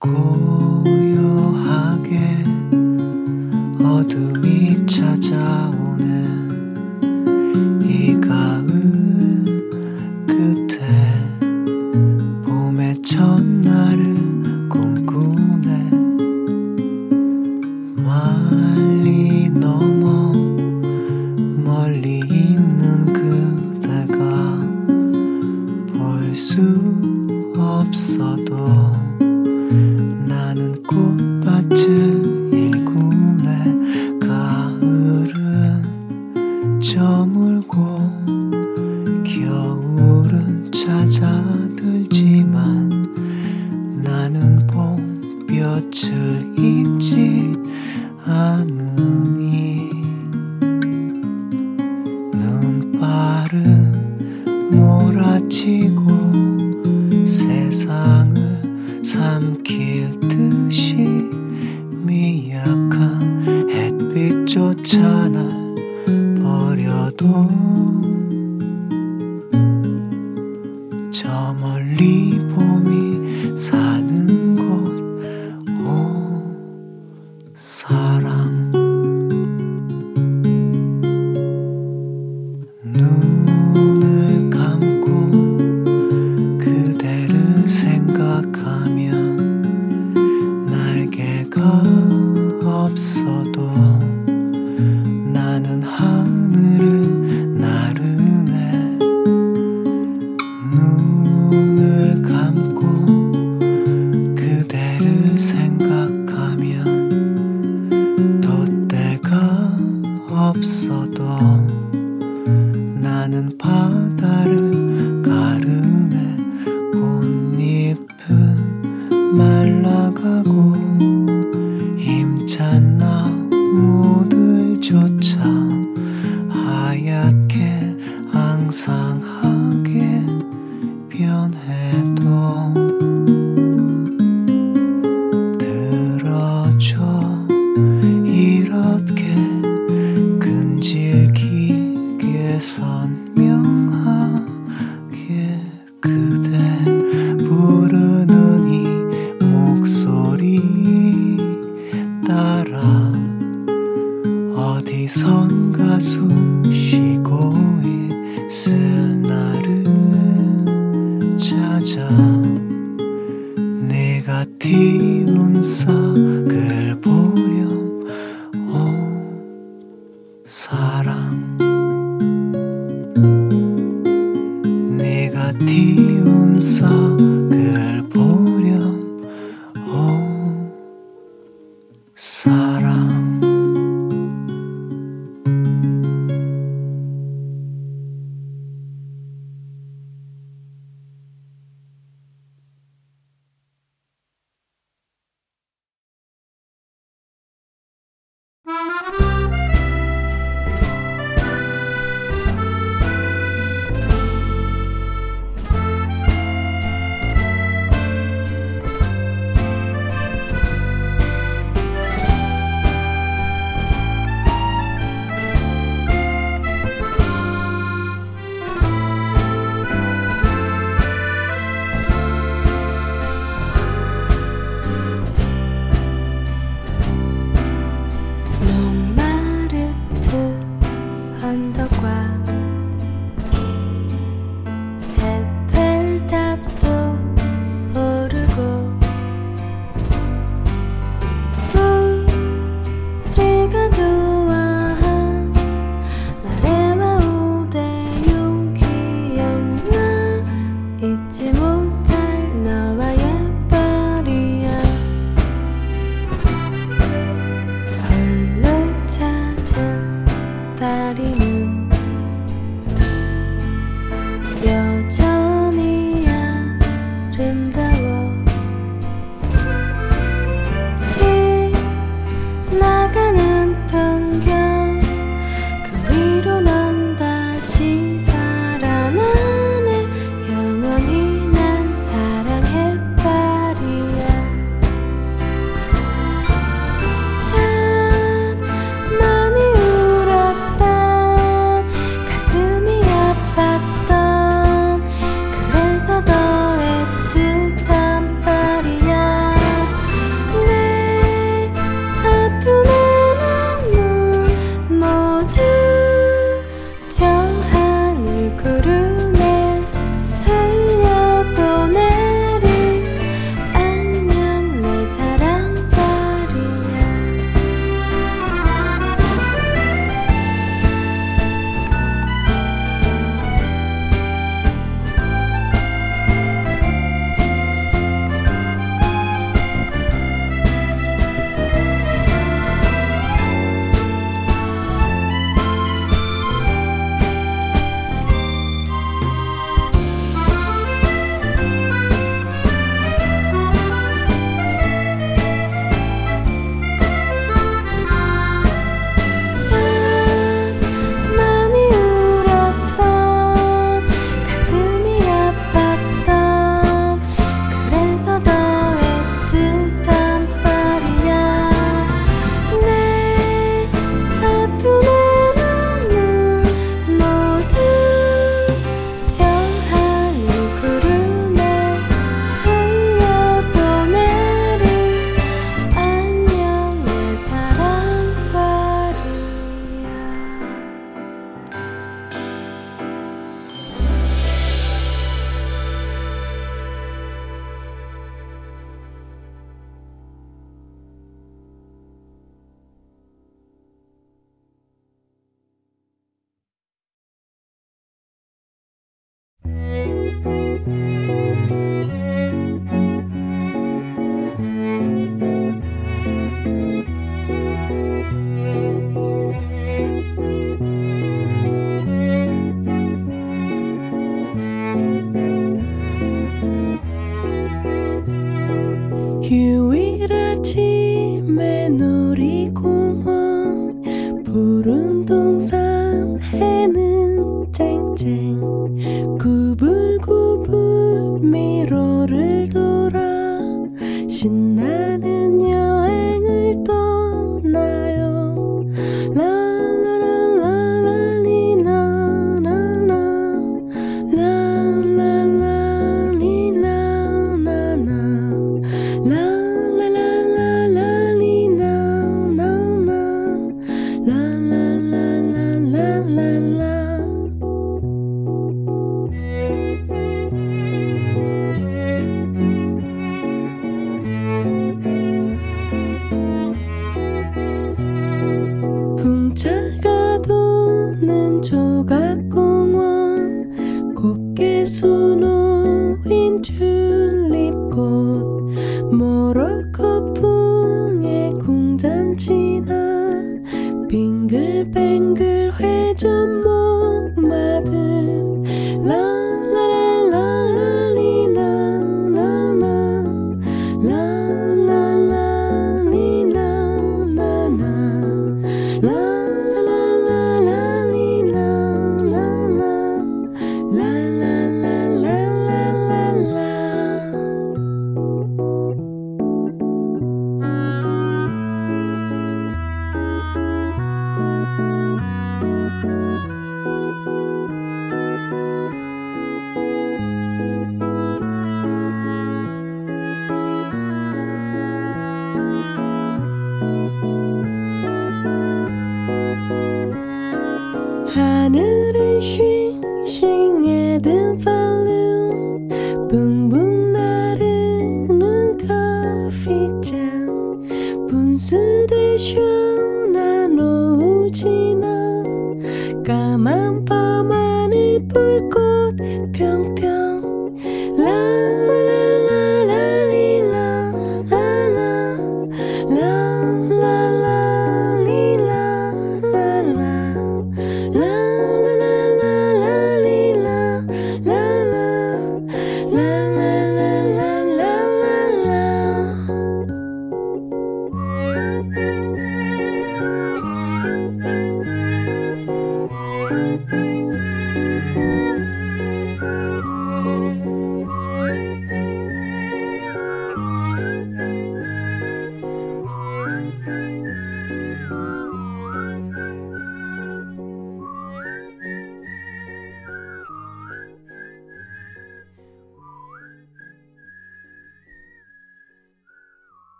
고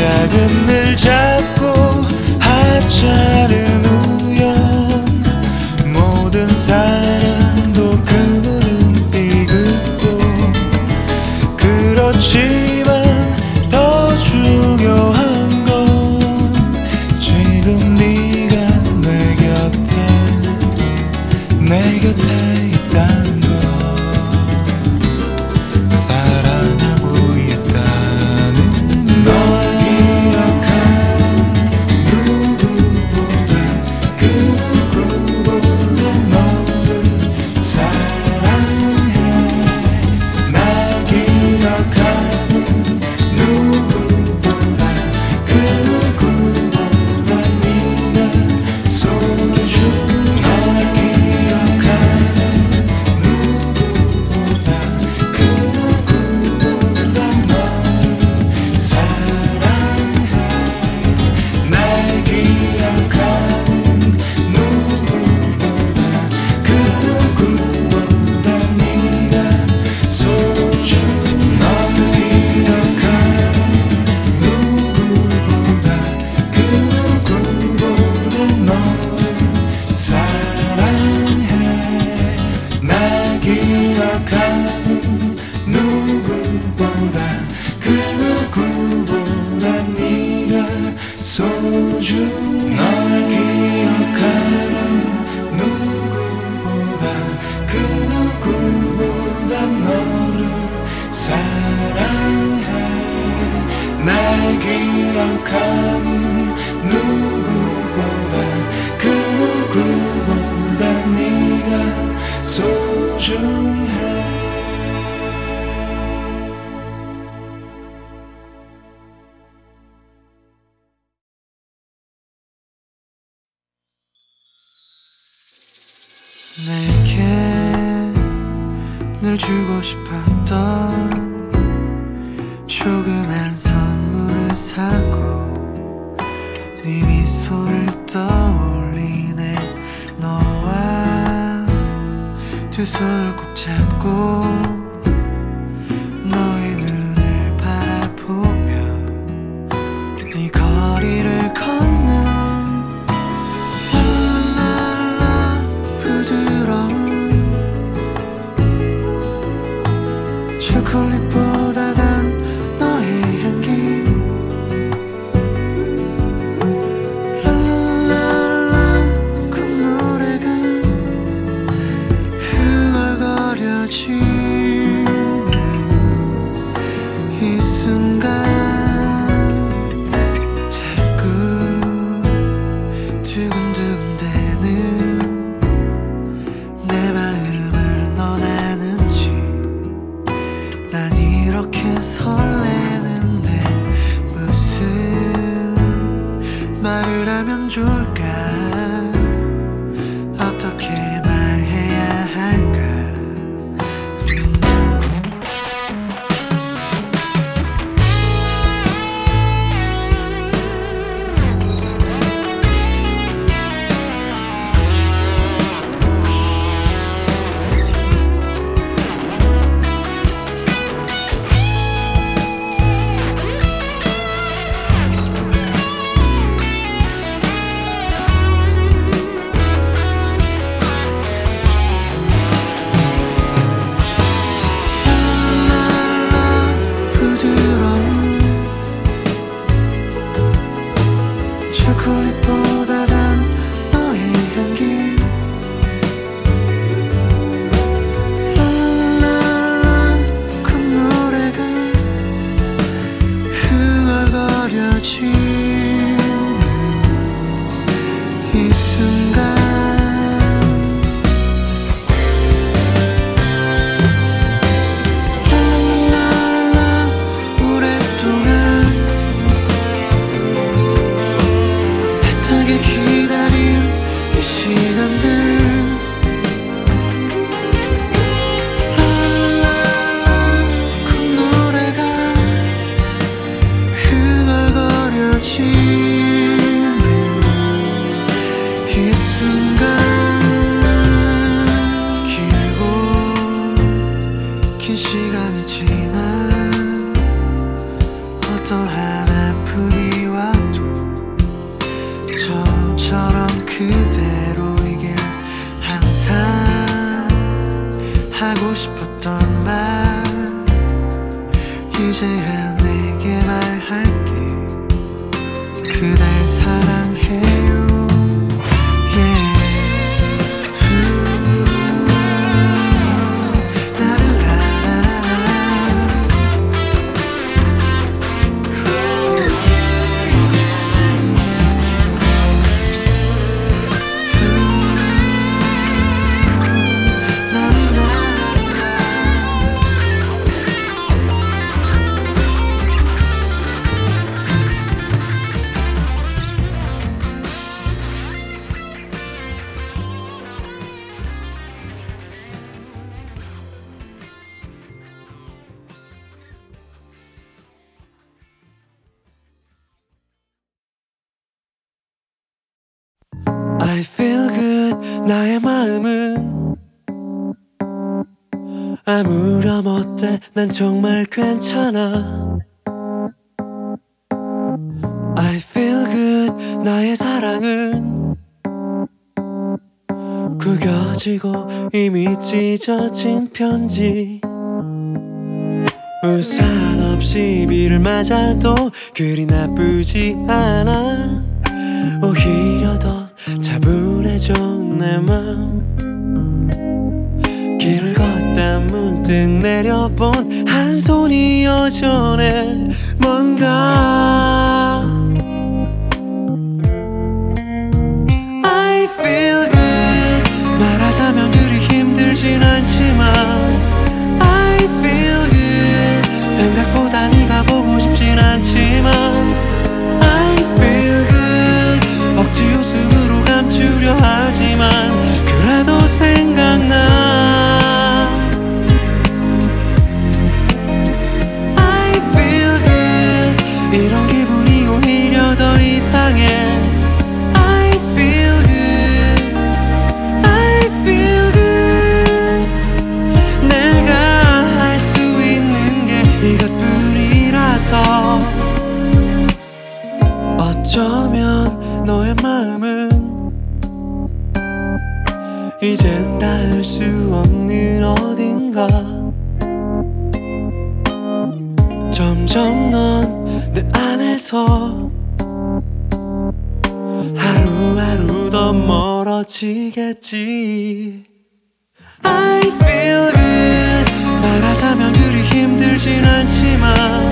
시작은 늘 작고 하찮은 싶어. sure 去。 괜찮아. I feel good 나의 사랑은 구겨지고 이미 찢어진 편지. 우산 없이 비를 맞아도 그리 나쁘지 않아. 오히려 더 차분해져 내맘 길을 걷다 문 문득 내려본 한 손이 여전해 뭔가 I feel good. 말하자면 그리 힘들진 않지만 I feel good. 생각보다 네가 보고 싶진 않지만 지겠지. I feel good. 말하자면 그리 힘들진 않지만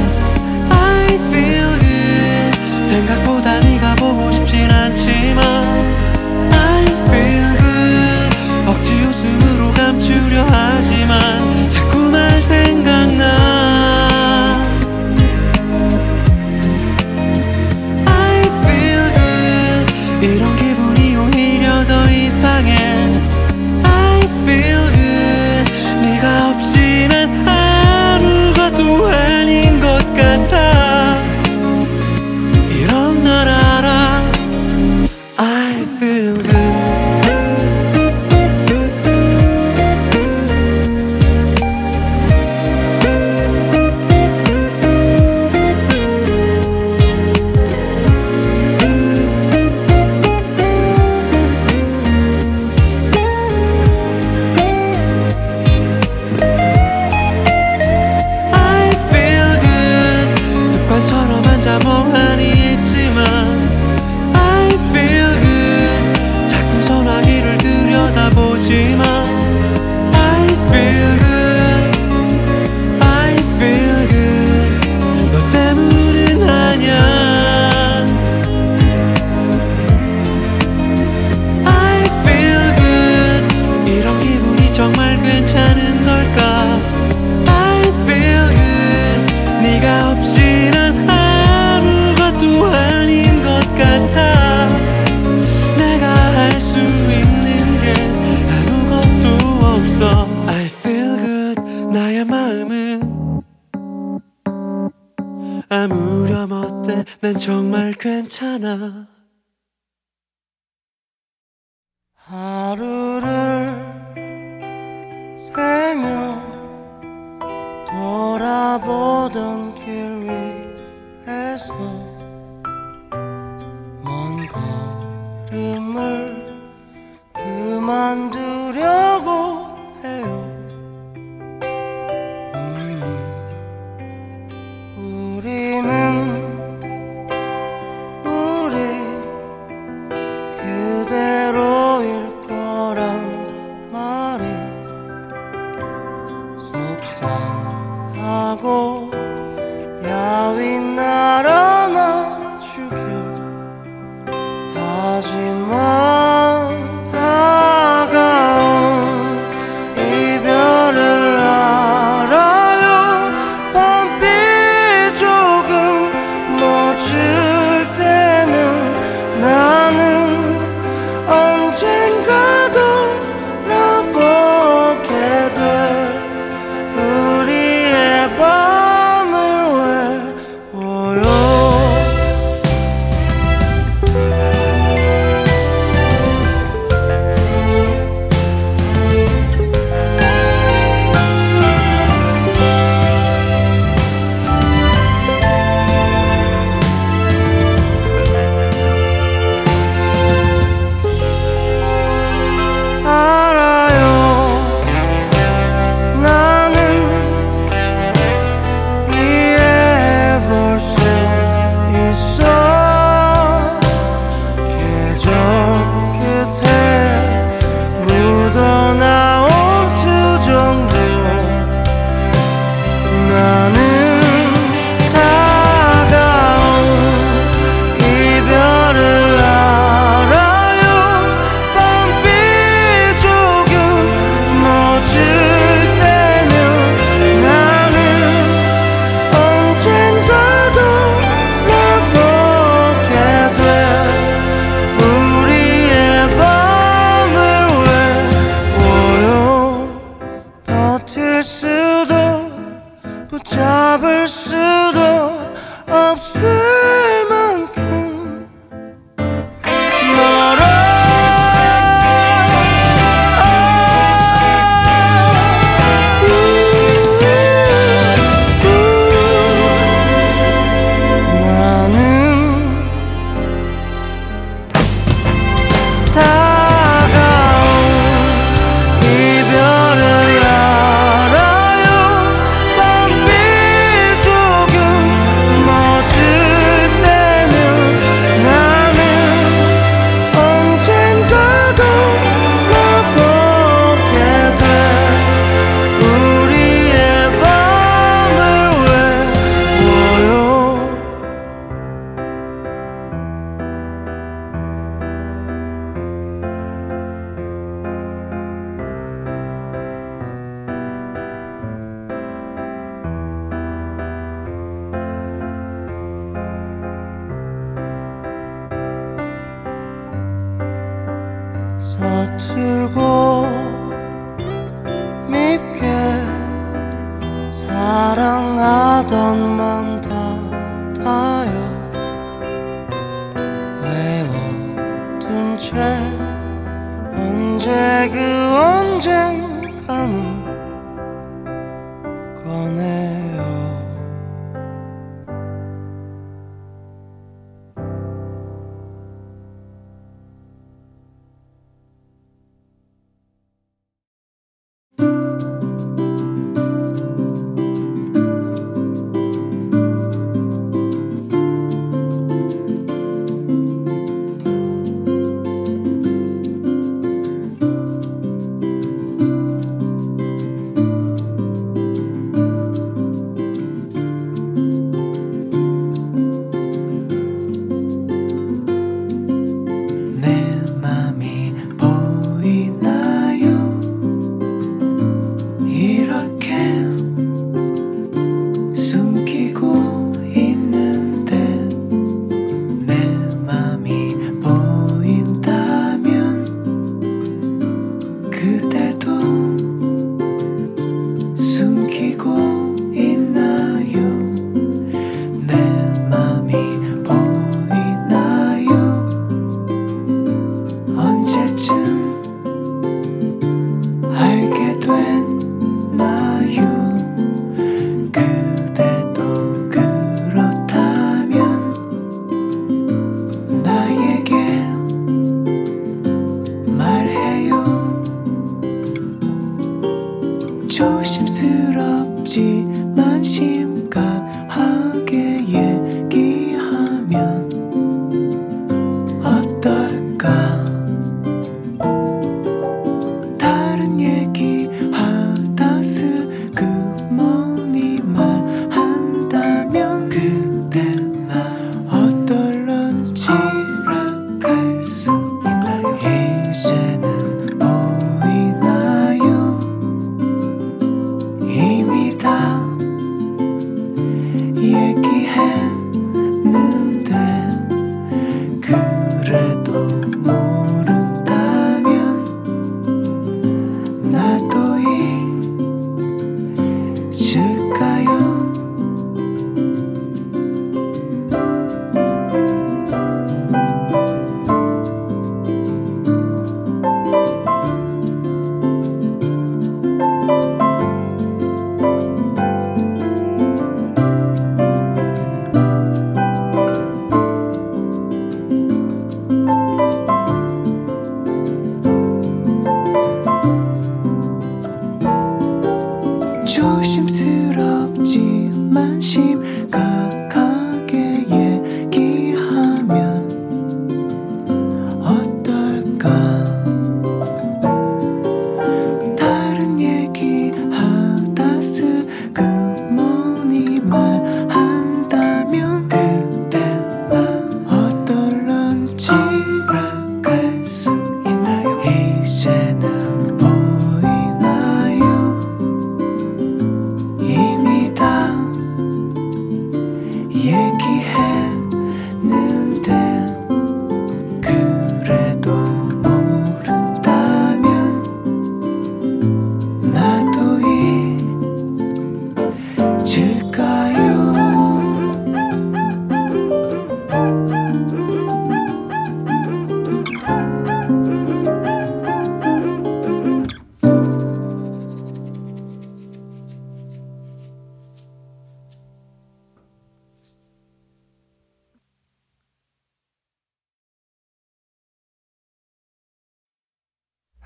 괜찮아.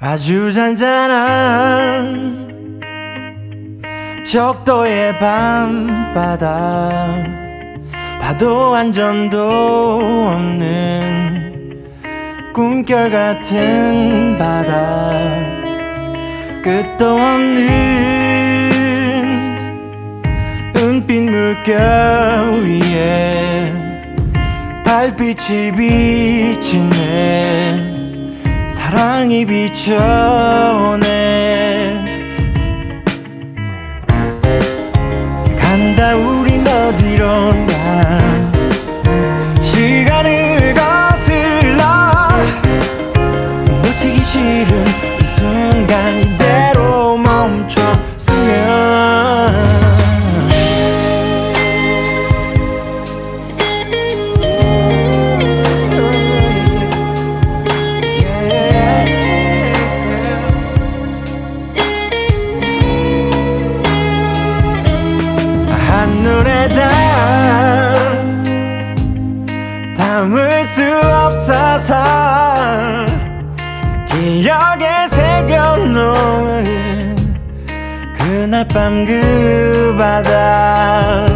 아주 잔잔한 적도의 밤바다. 파도 한 점도 없는 꿈결 같은 바다. 끝도 없는 은빛 물결 위에 달빛이 비치네 사랑이 비춰오네. 간다 우린 어디론가. 시간을 거슬러. 놓치기 싫은 이 순간 이대로 멈춰 그날 밤 그 바다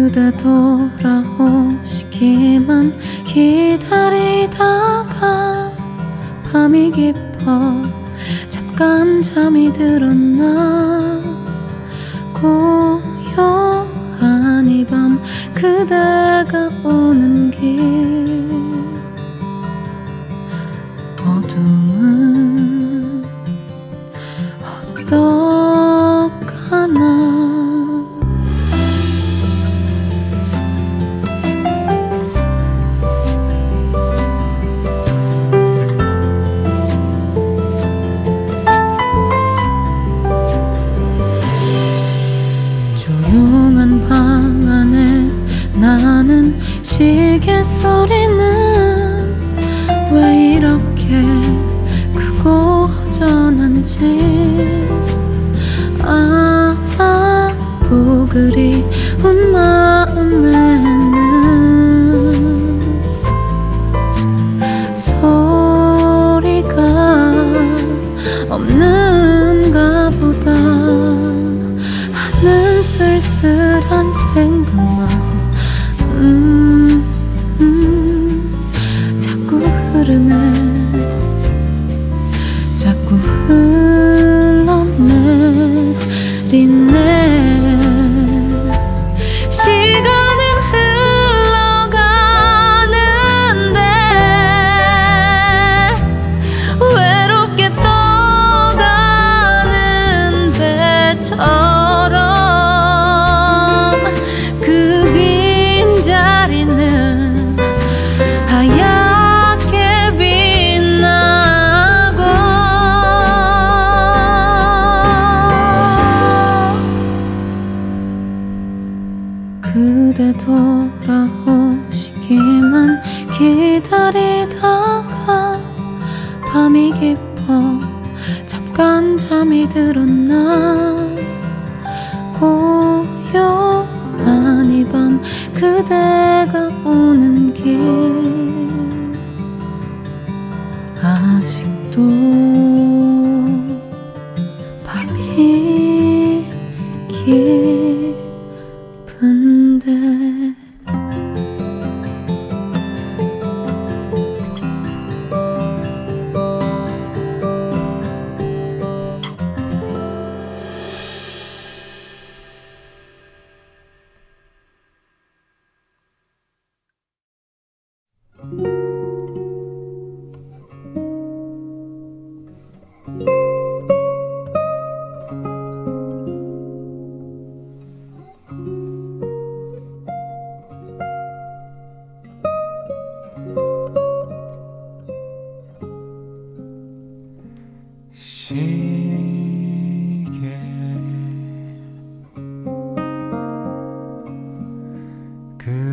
그대 돌아오시기만 기다리다가 밤이 깊어 잠깐 잠이 들었나? 고요한 이 밤 그대가 오는 길.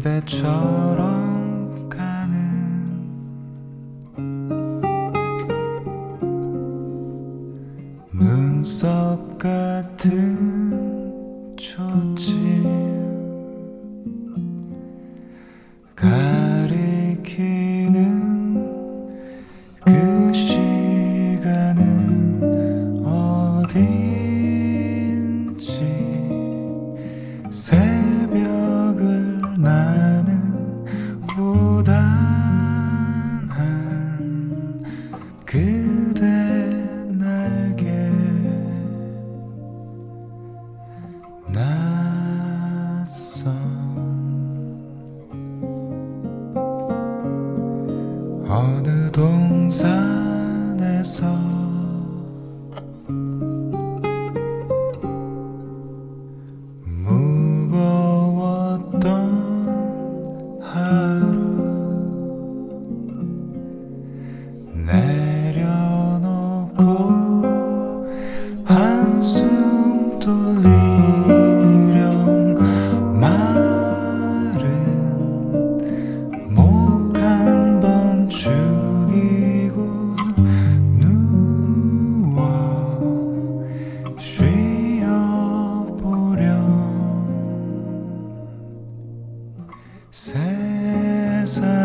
그대처럼 쉬어